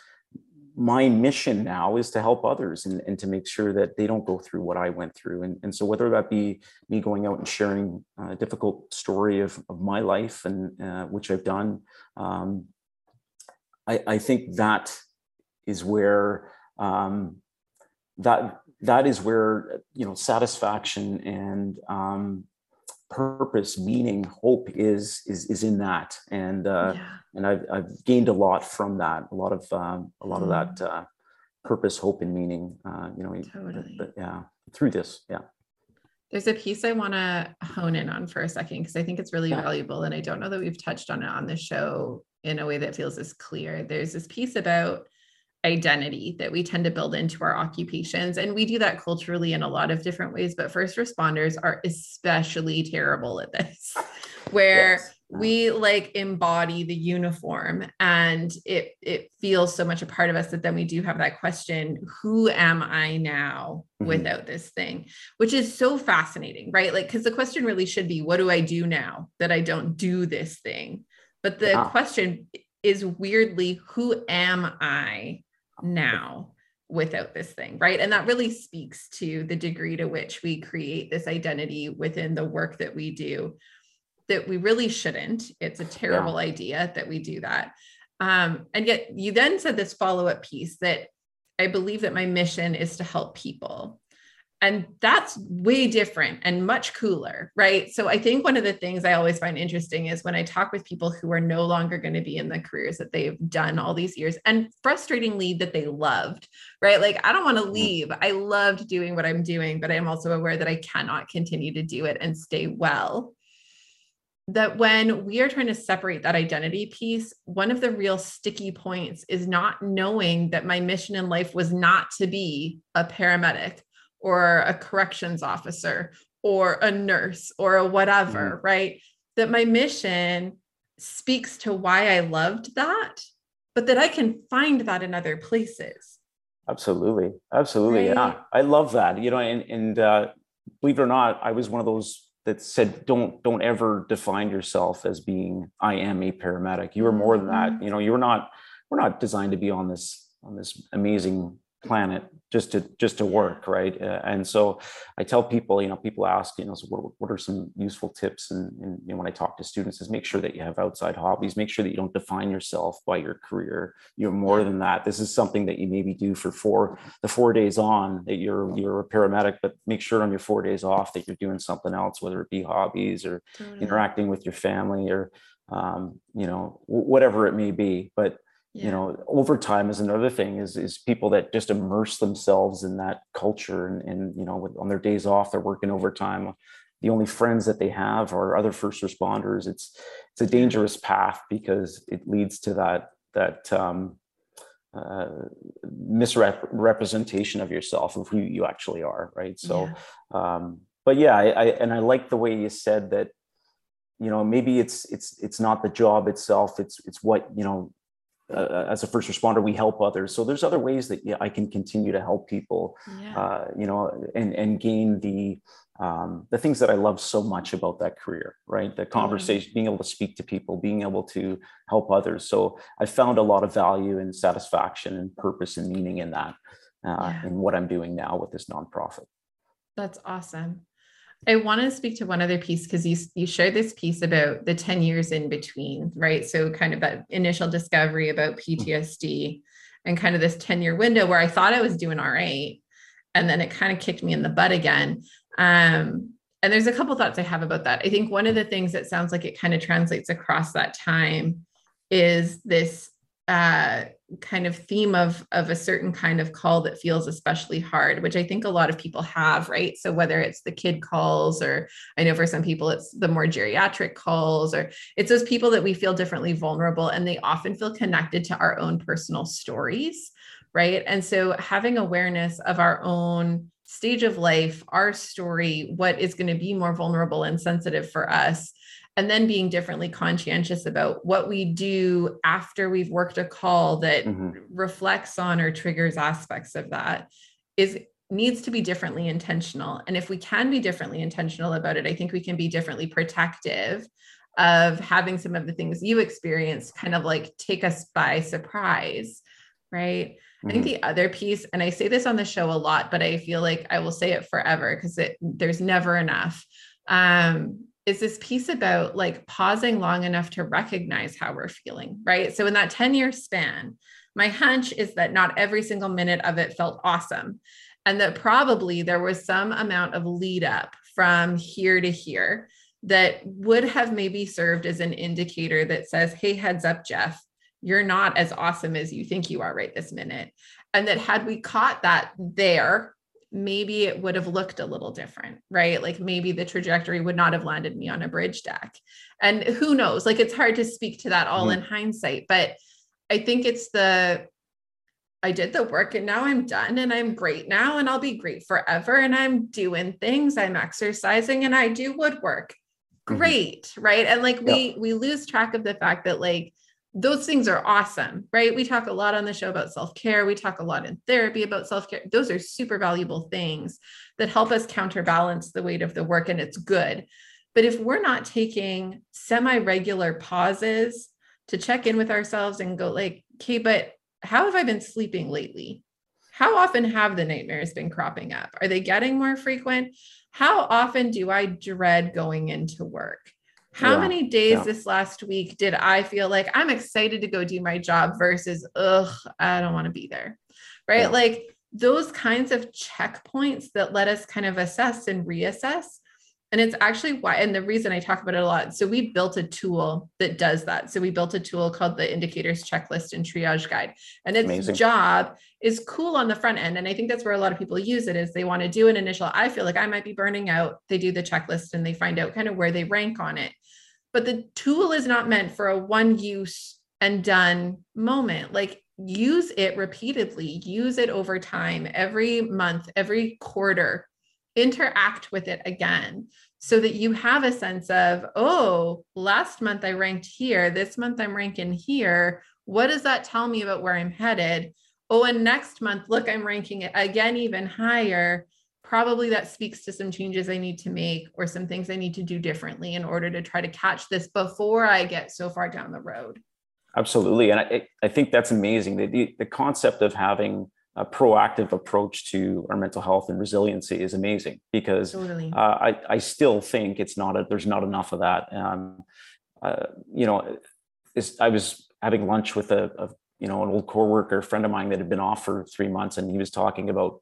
my mission now is to help others and, and to make sure that they don't go through what I went through. And, and so whether that be me going out and sharing a difficult story of, of my life and uh, which I've done, um, I, I, think that is where um, that that is where you know satisfaction and um, purpose, meaning, hope is is is in that. And uh, yeah and I've, I've gained a lot from that a lot of um, a lot mm. of that mm. uh, purpose hope and meaning uh, you know totally. but, yeah through this yeah there's a piece I want to hone in on for a second because I think it's really yeah. valuable. And I don't know that we've touched on it on the show in a way that feels as clear. There's this piece about identity that we tend to build into our occupations. And we do that culturally in a lot of different ways. But first responders are especially terrible at this, [LAUGHS] where yes we like embody the uniform and it it feels so much a part of us that then we do have that question who am i now mm-hmm. without this thing which is so fascinating right like because the question really should be what do i do now that i don't do this thing but the question is weirdly who am i now without this thing right and that really speaks to the degree to which we create this identity within the work that we do that we really shouldn't. It's a terrible yeah. idea that we do that. Um, and yet you then said this follow-up piece that I believe that my mission is to help people. And that's way different and much cooler, right? So I think one of the things I always find interesting is when I talk with people who are no longer going to be in the careers that they've done all these years and frustratingly that they loved, right? Like, I don't want to mm-hmm. leave. I loved doing what I'm doing, but I'm also aware that I cannot continue to do it and stay well that when we are trying to separate that identity piece, one of the real sticky points is not knowing that my mission in life was not to be a paramedic or a corrections officer or a nurse or a whatever, mm-hmm. right? That my mission speaks to why I loved that, but that I can find that in other places. Absolutely. Absolutely. Right? Yeah. I love that. You know, and, and uh, believe it or not, I was one of those that said don't don't ever define yourself as being i am a paramedic you are more than that mm-hmm. you know you're not we're not designed to be on this on this amazing planet just to just to work right? Uh, and so i tell people you know people ask you know so what, what are some useful tips? And, and you know, when i talk to students is make sure that you have outside hobbies make sure that you don't define yourself by your career. You're more than that. This is something that you maybe do for four the four days on that you're you're a paramedic but make sure on your four days off that you're doing something else whether it be hobbies or totally. interacting with your family or um, you know whatever it may be. But yeah. you know overtime is another thing is is people that just immerse themselves in that culture and, and you know with, on their days off they're working overtime. The only friends that they have are other first responders. It's it's a dangerous path because it leads to that that um, uh, misrepresentation of yourself of who you actually are right? So yeah. um but yeah I, I and i like the way you said that you know maybe it's it's it's not the job itself. It's it's what you know uh, as a first responder, we help others. So there's other ways that yeah, I can continue to help people, yeah. uh, you know, and and gain the um, the things that I love so much about that career, right? The conversation, mm-hmm. being able to speak to people, being able to help others. So I found a lot of value and satisfaction and purpose and meaning in that, uh, yeah. in what I'm doing now with this nonprofit. That's awesome. I want to speak to one other piece because you you shared this piece about the 10 years in between, right? So kind of that initial discovery about PTSD and kind of this 10 year window where I thought I was doing all right. And then it kind of kicked me in the butt again. Um, and there's a couple thoughts I have about that. I think one of the things that sounds like it kind of translates across that time is this uh, kind of theme of of a certain kind of call that feels especially hard which i think a lot of people have right? So whether it's the kid calls or i know for some people it's the more geriatric calls or it's those people that we feel differently vulnerable and they often feel connected to our own personal stories right? And so having awareness of our own stage of life our story what is going to be more vulnerable and sensitive for us and then being differently conscientious about what we do after we've worked a call that mm-hmm. reflects on or triggers aspects of that is needs to be differently intentional and if we can be differently intentional about it i think we can be differently protective of having some of the things you experienced kind of like take us by surprise right mm-hmm. i think mm-hmm. the other piece and i say this on the show a lot but i feel like i will say it forever because it there's never enough um is this piece about like pausing long enough to recognize how we're feeling, right? So in that 10 year span, my hunch is that not every single minute of it felt awesome. And that probably there was some amount of lead up from here to here that would have maybe served as an indicator that says, hey, heads up, Jeff, you're not as awesome as you think you are right this minute. And that had we caught that there maybe it would have looked a little different, right? Like maybe the trajectory would not have landed me on a bridge deck. And who knows? Like it's hard to speak to that all mm-hmm. in hindsight, but I think it's the I did the work and now I'm done and I'm great now and I'll be great forever and I'm doing things, I'm exercising and I do woodwork. mm-hmm. great, mm-hmm. right? And like we yeah. we lose track of the fact that like those things are awesome, right? We talk a lot on the show about self care. We talk a lot in therapy about self care. Those are super valuable things that help us counterbalance the weight of the work, and it's good. But if we're not taking semi regular pauses to check in with ourselves and go, like, okay, but how have I been sleeping lately? How often have the nightmares been cropping up? Are they getting more frequent? How often do I dread going into work? How yeah, many days yeah. this last week did I feel like I'm excited to go do my job versus, ugh, I don't want to be there? Right. Yeah. Like those kinds of checkpoints that let us kind of assess and reassess and it's actually why, and the reason I talk about it a lot. So we built a tool that does that. So we built a tool called the indicators checklist and triage guide. And its Amazing. job is cool on the front end. And I think that's where a lot of people use it is they want to do an initial, I feel like I might be burning out. They do the checklist and they find out kind of where they rank on it. But the tool is not meant for a one use and done moment. Like use it repeatedly, use it over time, every month, every quarter interact with it again so that you have a sense of, oh, last month I ranked here, this month I'm ranking here. What does that tell me about where I'm headed? Oh, and next month, look, I'm ranking it again even higher. Probably that speaks to some changes I need to make or some things I need to do differently in order to try to catch this before I get so far down the road. Absolutely. And I, I think that's amazing. The, the concept of having a proactive approach to our mental health and resiliency is amazing because totally. uh, I, I still think it's not a, there's not enough of that. Um, uh, you know, I was having lunch with a, a, you know an old coworker, a friend of mine that had been off for three months, and he was talking about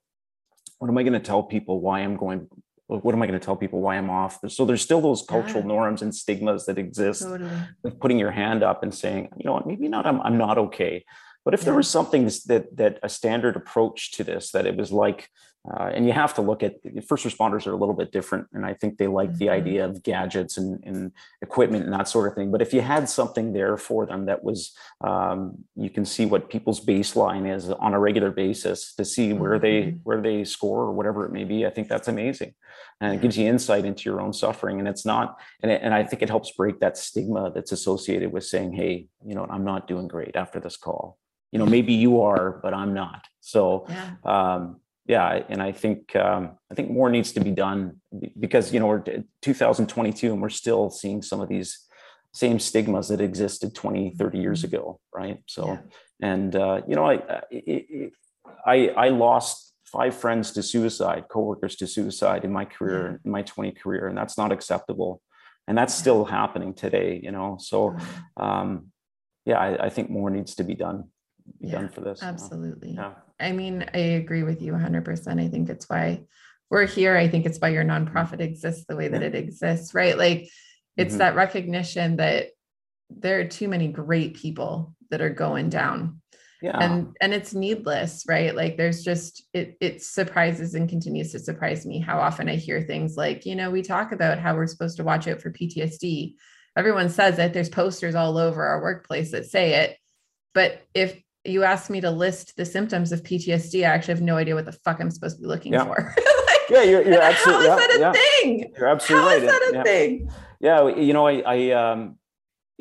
what am I going to tell people why I'm going. What am I going to tell people why I'm off? So there's still those cultural yeah. norms and stigmas that exist totally. with putting your hand up and saying, you know what, maybe not. I'm, I'm not okay. But if yeah. there was something that that a standard approach to this, that it was like, uh, and you have to look at first responders are a little bit different, and I think they like mm-hmm. the idea of gadgets and, and, equipment and that sort of thing. But if you had something there for them that was, um, you can see what people's baseline is on a regular basis to see where mm-hmm. they where they score or whatever it may be. I think that's amazing, and it gives you insight into your own suffering. And it's not, and it, and I think it helps break that stigma that's associated with saying, hey, you know, I'm not doing great after this call you know maybe you are but i'm not. So yeah, um, yeah and i think um, i think more needs to be done because you know we're 2022 and we're still seeing some of these same stigmas that existed 20 30 years mm-hmm. ago right? So yeah. and uh, you know I, I i lost five friends to suicide coworkers to suicide in my career in my 20 career and that's not acceptable. And that's still happening today you know? So um, yeah I, I think more needs to be done yeah, done for this. Absolutely. Yeah. I mean, I agree with you 100%. I think it's why we're here. I think it's why your nonprofit exists the way that it exists, right? Like it's mm-hmm. that recognition that there are too many great people that are going down. Yeah. And and it's needless, right? Like there's just it it surprises and continues to surprise me how often I hear things like, you know, we talk about how we're supposed to watch out for PTSD. Everyone says it. There's posters all over our workplace that say it. But if you asked me to list the symptoms of PTSD, I actually have no idea what the fuck I'm supposed to be looking yeah. for. [LAUGHS] like, yeah, you're, you're absolutely. How is that a yeah, thing? You're absolutely how right. How is that a yeah. thing? Yeah, you know, I, I, um,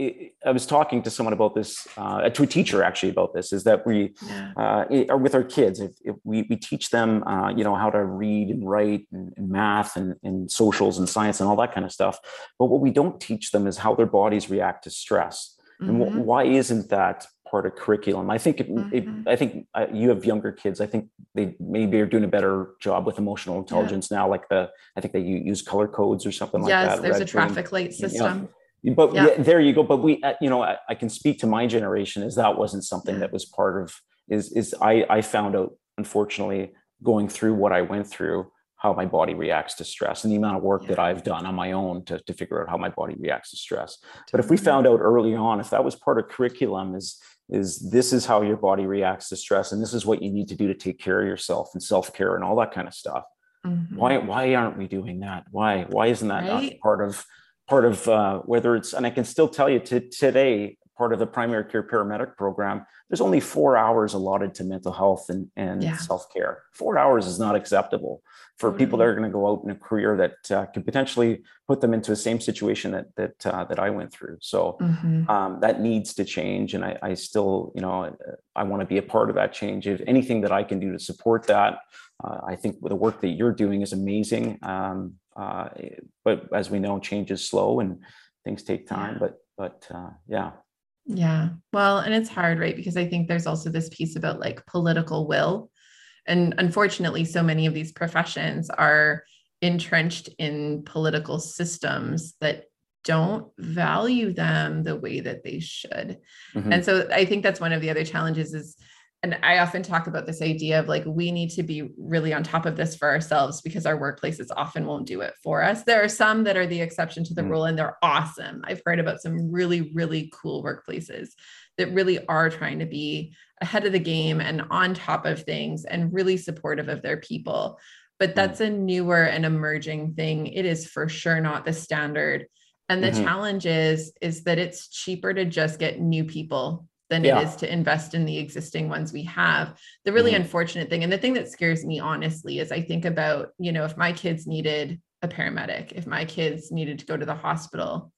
I was talking to someone about this, uh, to a teacher actually about this, is that we, uh, are with our kids, if, if we, we teach them, uh, you know, how to read and write and, and math and, and socials and science and all that kind of stuff. But what we don't teach them is how their bodies react to stress. Mm-hmm. And why isn't that part of curriculum. I think it, mm-hmm. it, I think uh, you have younger kids. I think they maybe are doing a better job with emotional intelligence yeah. now. Like the I think they use color codes or something yes, like that. Yes, there's a traffic light system. Yeah. But yeah. there you go. But we, uh, you know, I, I, can speak to my generation as that wasn't something that was part of. Is is I I found out unfortunately going through what I went through how my body reacts to stress and the amount of work yeah. that I've done on my own to, to figure out how my body reacts to stress. But if we found out early on, if that was part of curriculum, is is this is how your body reacts to stress and this is what you need to do to take care of yourself and self-care and all that kind of stuff mm-hmm. why why aren't we doing that why why isn't that right? part of part of uh, whether it's and i can still tell you to today part of the primary care paramedic program, there's only four hours allotted to mental health and, and yeah. self care. Four hours is not acceptable for mm-hmm. people that are going to go out in a career that uh, could potentially put them into the same situation that that uh, that I went through. So mm-hmm. um, that needs to change, and I, I still, you know, I want to be a part of that change. If anything that I can do to support that, uh, I think the work that you're doing is amazing. Um, uh, but as we know, change is slow and things take time. Yeah. But but uh, yeah. Yeah. Well, and it's hard, right? Because I think there's also this piece about like political will. And unfortunately, so many of these professions are entrenched in political systems that don't value them the way that they should. Mm-hmm. And so I think that's one of the other challenges is and I often talk about this idea of like we need to be really on top of this for ourselves because our workplaces often won't do it for us. There are some that are the exception to the mm. rule and they're awesome. I've heard about some really really cool workplaces that really are trying to be ahead of the game and on top of things and really supportive of their people. But mm. that's a newer and emerging thing. It is for sure not the standard. And the mm-hmm. challenge is is that it's cheaper to just get new people than yeah. it is to invest in the existing ones we have. The really mm-hmm. unfortunate thing, and the thing that scares me honestly, is I think about, you know, if my kids needed a paramedic, if my kids needed to go to the hospital,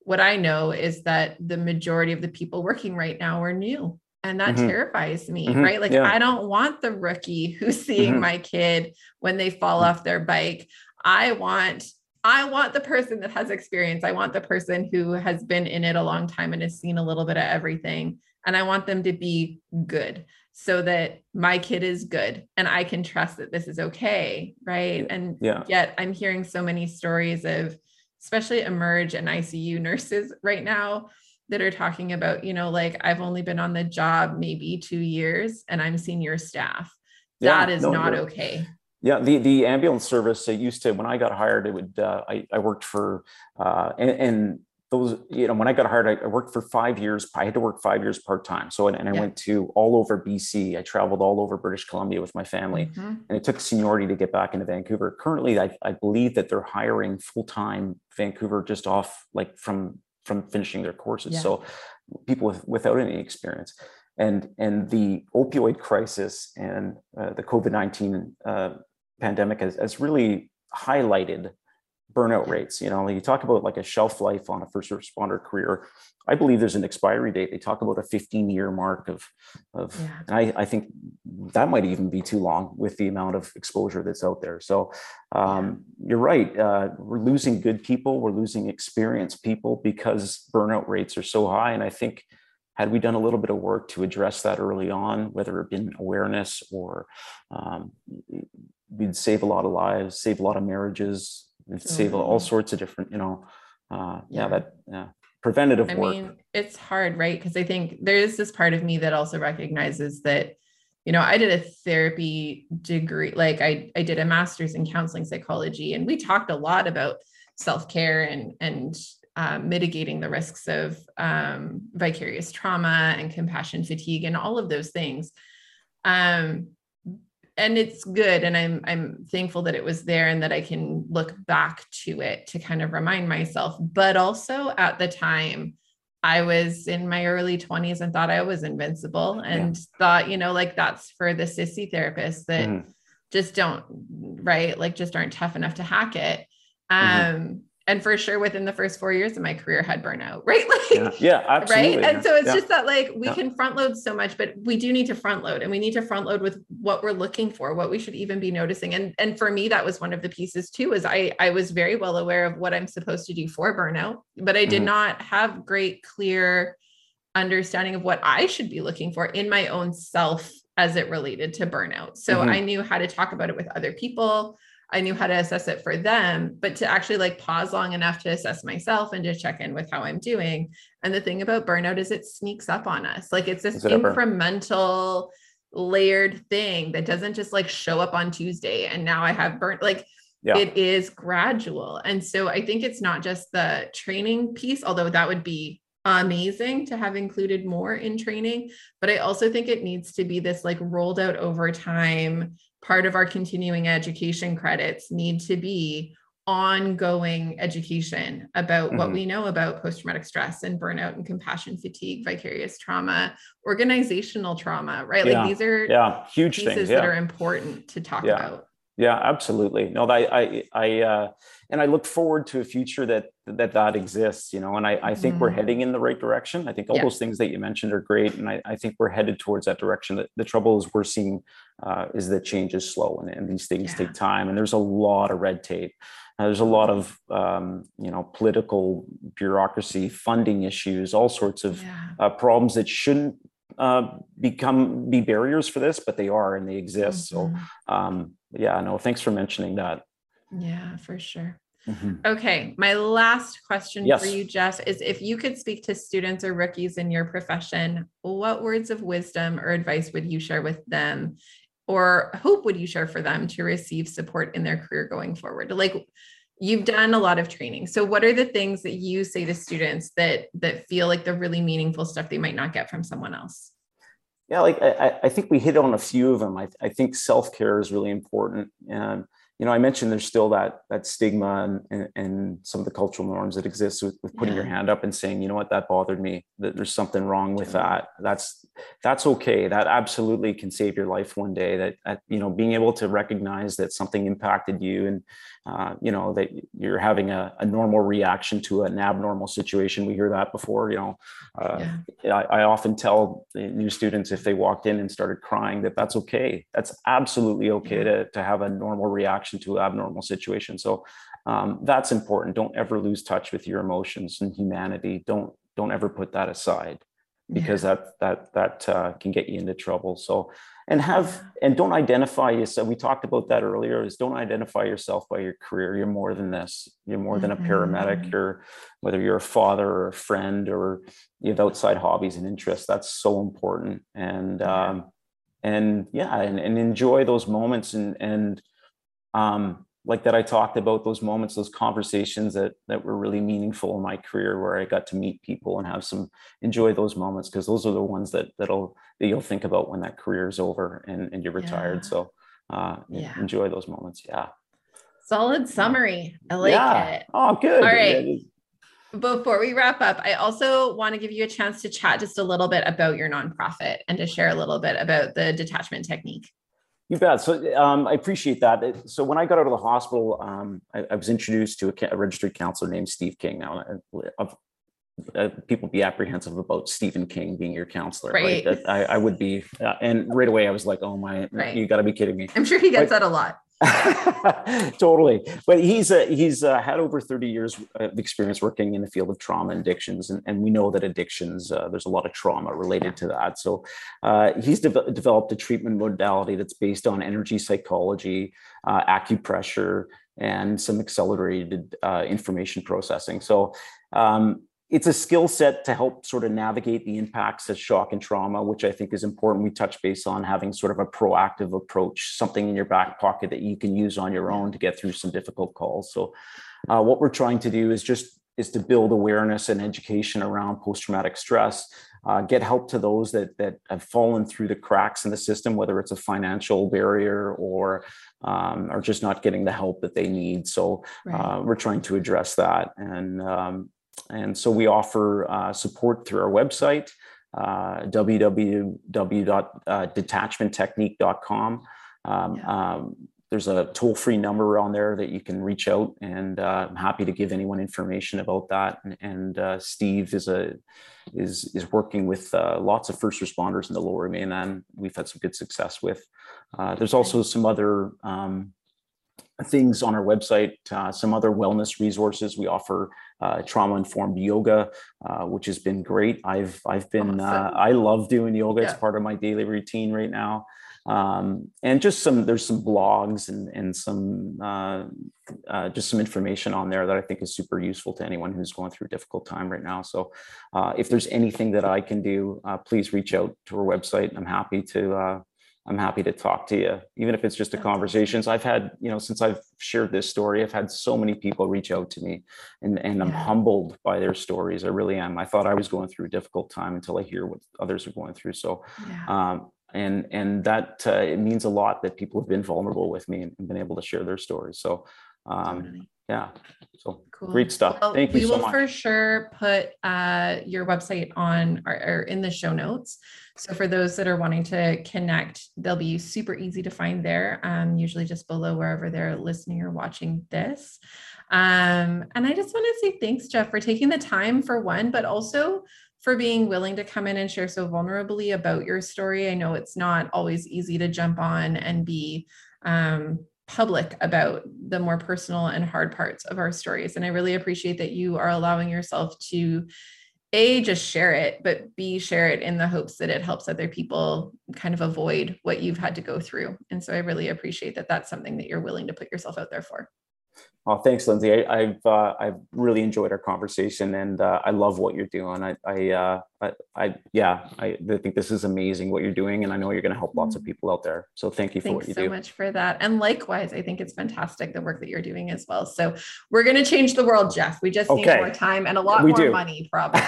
what I know is that the majority of the people working right now are new. And that mm-hmm. terrifies me, mm-hmm. right? Like, yeah. I don't want the rookie [LAUGHS] who's seeing mm-hmm. my kid when they fall mm. off their bike. I want I want the person that has experience. I want the person who has been in it a long time and has seen a little bit of everything. And I want them to be good so that my kid is good and I can trust that this is okay. Right. And yeah. yet I'm hearing so many stories of, especially emerge and ICU nurses right now that are talking about, you know, like I've only been on the job maybe two years and I'm senior staff. Yeah, that is no, not okay. Yeah, the, the ambulance service it used to when I got hired, it would uh, I, I worked for uh, and, and, those you know when I got hired, I, worked for five years. I had to work five years part time. So and, and I yeah. went to all over BC. I traveled all over British Columbia with my family, mm-hmm. and it took seniority to get back into Vancouver. Currently, I, I believe that they're hiring full time Vancouver just off like from from finishing their courses. Yeah. So people with, without any experience and and the opioid crisis and uh, the COVID nineteen uh, pandemic has, has really highlighted burnout rates. You know, you talk about like a shelf life on a first responder career. I believe there's an expiry date. They talk about a 15 year mark of, of yeah. and I, I think that might even be too long with the amount of exposure that's out there. So um, yeah. you're right. Uh, we're losing good people. We're losing experienced people because burnout rates are so high. And I think had we done a little bit of work to address that early on, whether it been awareness or um, we'd save a lot of lives, save a lot of marriages, save mm-hmm. all sorts of different, you know, uh, yeah, yeah, that yeah, preventative I work. I mean, it's hard, right? Because I think there is this part of me that also recognizes that, you know, I did a therapy degree, like I I did a master's in counseling psychology, and we talked a lot about self care and and uh, mitigating the risks of um, vicarious trauma and compassion fatigue and all of those things. Um, and it's good and i'm i'm thankful that it was there and that i can look back to it to kind of remind myself but also at the time i was in my early 20s and thought i was invincible and yeah. thought you know like that's for the sissy therapists that mm. just don't right like just aren't tough enough to hack it mm-hmm. And for sure within the first four years of my career had burnout [LAUGHS] right like yeah, yeah absolutely right and so it's yeah. just that like we yeah. can front load so much but we do need to front load and we need to front load with what we're looking for what we should even be noticing and and for me that was one of the pieces too is i i was very well aware of what i'm supposed to do for burnout but i did mm-hmm. not have great clear understanding of what i should be looking for in my own self as it related to burnout so mm-hmm. i knew how to talk about it with other people I knew how to assess it for them, but to actually like pause long enough to assess myself and to check in with how I'm doing. And the thing about burnout is it sneaks up on us. Like it's this incremental layered thing that doesn't just like show up on Tuesday and now I have burnt like yeah. it is gradual. And so I think it's not just the training piece, although that would be amazing to have included more in training, but I also think it needs to be this like rolled out over time part of our continuing education credits need to be ongoing education about mm-hmm. what we know about post traumatic stress and burnout and compassion fatigue, vicarious trauma, organizational trauma, right? Yeah. Like these are yeah, huge pieces things yeah. that are important to talk about. Yeah, absolutely. No, I, I, I, uh, and I look forward to a future that that that exists. You know, and I, I think mm. we're mm-hmm. heading in the right direction. I think all yeah. those things that you mentioned are great, and I, I think we're headed towards that direction. The, the trouble is we're seeing uh, is that change is slow, and, and these things yeah. take time, and there's a lot of red tape. Uh, there's a lot of um, you know political bureaucracy, funding issues, all sorts of yeah. uh, problems that shouldn't uh, become be barriers for this, but they are and they exist. Mm-hmm. So um, yeah, no, thanks for mentioning that. Yeah, for sure. Mm-hmm. Okay, my last question yes. for you, Jeff, is if you could speak to students or rookies in your profession, what words of wisdom or advice would you share with them, or hope would you share for them to receive support in their career going forward? Like you've done a lot of training, so what are the things that you say to students that that feel like the really meaningful stuff they might not get from someone else? Yeah, like I, I think we hit on a few of them. I, I think self care is really important, and you know, I mentioned there's still that that stigma and, and, some of the cultural norms that exist with, with putting yeah. your hand up and saying, you know what, that bothered me. That there's something wrong with that. That's that's okay. That absolutely can save your life one day. That, that you know, being able to recognize that something impacted you and uh, you know that you're having a, a, normal reaction to an abnormal situation. We hear that before. You know, uh, yeah. I, I often tell new students if they walked in and started crying that that's okay. That's absolutely okay yeah. to to have a normal reaction reaction to abnormal situation. So um, that's important. Don't ever lose touch with your emotions and humanity. Don't don't ever put that aside because yeah. that that that uh, can get you into trouble. So and have and don't identify yourself. We talked about that earlier. Is don't identify yourself by your career. You're more than this. You're more than a paramedic. Mm-hmm. You're whether you're a father or a friend or you have outside hobbies and interests. That's so important. And um, and yeah, and, and enjoy those moments and and um, like that I talked about those moments, those conversations that that were really meaningful in my career, where I got to meet people and have some enjoy those moments because those are the ones that that'll that you'll think about when that career is over and, and you're retired. Yeah. So uh, yeah. enjoy those moments. Yeah. Solid summary. I like yeah. it. Oh, good. All right. Before we wrap up, I also want to give you a chance to chat just a little bit about your nonprofit and to share a little bit about the detachment technique. You bet. So um, I appreciate that. So when I got out of the hospital, um, I, I, was introduced to a, a, registered counselor named Steve King. Now, uh, uh, people be apprehensive about Stephen King being your counselor, right? I, I, would be, uh, and right away I was like, "Oh my, right. you got to be kidding me!" I'm sure he gets that a lot. [LAUGHS] totally. But he's uh, he's uh, had over 30 years of experience working in the field of trauma and addictions. And, and we know that addictions, uh, there's a lot of trauma related to that. So uh, he's de- developed a treatment modality that's based on energy psychology, uh, acupressure, and some accelerated uh, information processing. So um, it's a skill set to help sort of navigate the impacts of shock and trauma, which I think is important. We touch base on having sort of a proactive approach, something in your back pocket that you can use on your own to get through some difficult calls. So, uh, what we're trying to do is just is to build awareness and education around post-traumatic stress, uh, get help to those that that have fallen through the cracks in the system, whether it's a financial barrier or um, or just not getting the help that they need. So right. uh, we're trying to address that, and um, and so we offer uh, support through our website, uh, www.detachmenttechnique.com. Um, yeah. um, there's a toll-free number on there that you can reach out, and uh, I'm happy to give anyone information about that. And, and uh, Steve is a is is working with uh, lots of first responders in the Lower Mainland. We've had some good success with. Uh, there's also some other um, things on our website, uh, some other wellness resources. We offer uh, trauma informed yoga, uh, which has been great. I've I've been uh, I love doing yoga. Yeah. It's part of my daily routine right now. Um, and just some there's some blogs and and some uh, uh, just some information on there that I think is super useful to anyone who's going through a difficult time right now. So if there's anything that I can do, please reach out to our website. I'm happy to I'm happy to talk to you, even if it's just a conversations. I've had, you know, since I've shared this story, I've had so many people reach out to me and, and I'm humbled by their stories. I really am. I thought I was going through a difficult time until I hear what others are going through. So, yeah. um, and, and that, uh, it means a lot that people have been vulnerable with me and been able to share their stories. So, um, totally. Yeah. So cool. great stuff. Well, Thank you so much. We will for sure put uh, your website on or, or, in the show notes. So for those that are wanting to connect, they'll be super easy to find there. Um, usually just below wherever they're listening or watching this. Um, and I just want to say thanks, Jeff, for taking the time for one, but also for being willing to come in and share so vulnerably about your story. I know it's not always easy to jump on and be um, public about the more personal and hard parts of our stories. And I really appreciate that you are allowing yourself to a just share it but b share it in the hopes that it helps other people kind of avoid what you've had to go through and so i really appreciate that that's something that you're willing to put yourself out there for Oh, thanks, Lindsay. I, have uh, I've really enjoyed our conversation, and uh, I love what you're doing. I I, uh, I, I yeah, I, I, think this is amazing what you're doing, and I know you're going to help lots of mm. people out there. So thank you for Thanks what you so do. so much for that, and likewise, I think it's fantastic the work that you're doing as well. So we're going to change the world, Jeff. We just okay. need more time and a lot we more do. money, [LAUGHS] probably.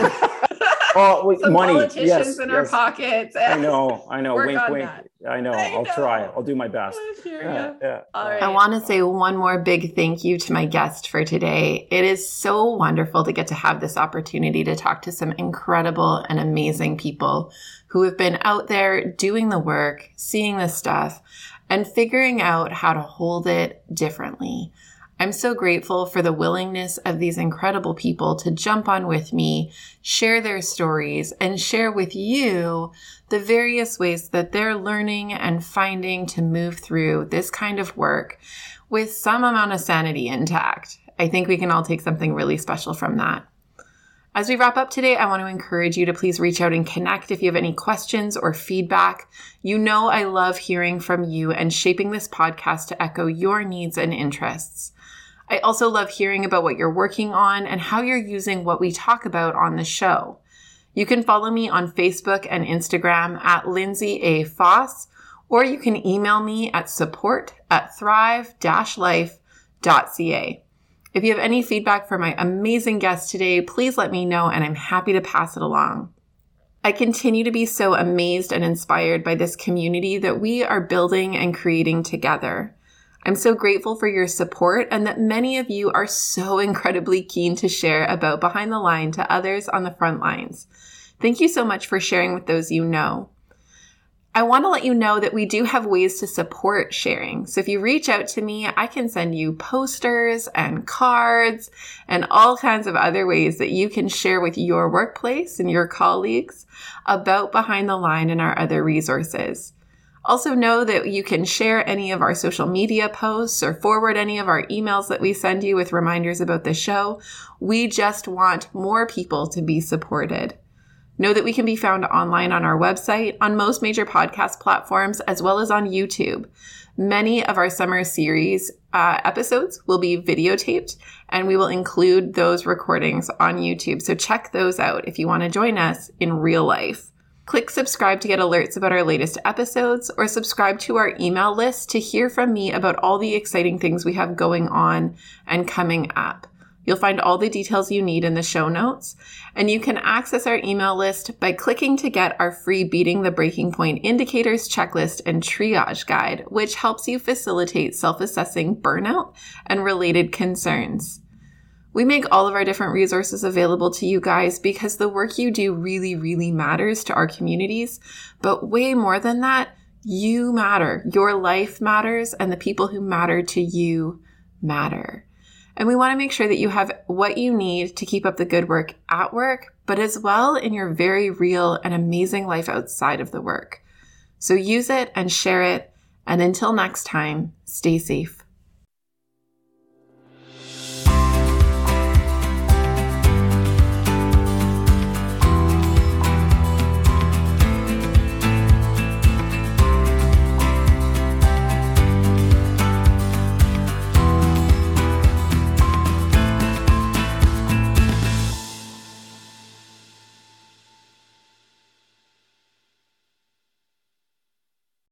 Oh, wait, Some money. Politicians yes, in yes. our pockets. I know. I know. wink, wink. That. I know. I will try. I'll do my best. Yeah, yeah. I want to say one more big thank you to my guest for today. It is so wonderful to get to have this opportunity to talk to some incredible and amazing people who have been out there doing the work, seeing the stuff, and figuring out how to hold it differently. I'm so grateful for the willingness of these incredible people to jump on with me, share their stories, and share with you the various ways that they're learning and finding to move through this kind of work with some amount of sanity intact. I think we can all take something really special from that. As we wrap up today, I want to encourage you to please reach out and connect if you have any questions or feedback. You know, I love hearing from you and shaping this podcast to echo your needs and interests. I also love hearing about what you're working on and how you're using what we talk about on the show. You can follow me on Facebook and Instagram at Lindsay A. Foss, or you can email me at support at thrive-life.ca. If you have any feedback for my amazing guest today, please let me know and I'm happy to pass it along. I continue to be so amazed and inspired by this community that we are building and creating together. I'm so grateful for your support and that many of you are so incredibly keen to share about Behind the Line to others on the front lines. Thank you so much for sharing with those you know. I want to let you know that we do have ways to support sharing. So if you reach out to me, I can send you posters and cards and all kinds of other ways that you can share with your workplace and your colleagues about Behind the Line and our other resources. Also, know that you can share any of our social media posts or forward any of our emails that we send you with reminders about the show. We just want more people to be supported. Know that we can be found online on our website, on most major podcast platforms, as well as on YouTube. Many of our summer series uh, episodes will be videotaped, and we will include those recordings on YouTube. So check those out if you want to join us in real life. Click subscribe to get alerts about our latest episodes, or subscribe to our email list to hear from me about all the exciting things we have going on and coming up. You'll find all the details you need in the show notes, and you can access our email list by clicking to get our free Beating the Breaking Point Indicators Checklist and Triage Guide, which helps you facilitate self assessing burnout and related concerns. We make all of our different resources available to you guys because the work you do really, really matters to our communities. But way more than that, you matter. Your life matters, and the people who matter to you matter. And we want to make sure that you have what you need to keep up the good work at work, but as well in your very real and amazing life outside of the work. So use it and share it. And until next time, stay safe.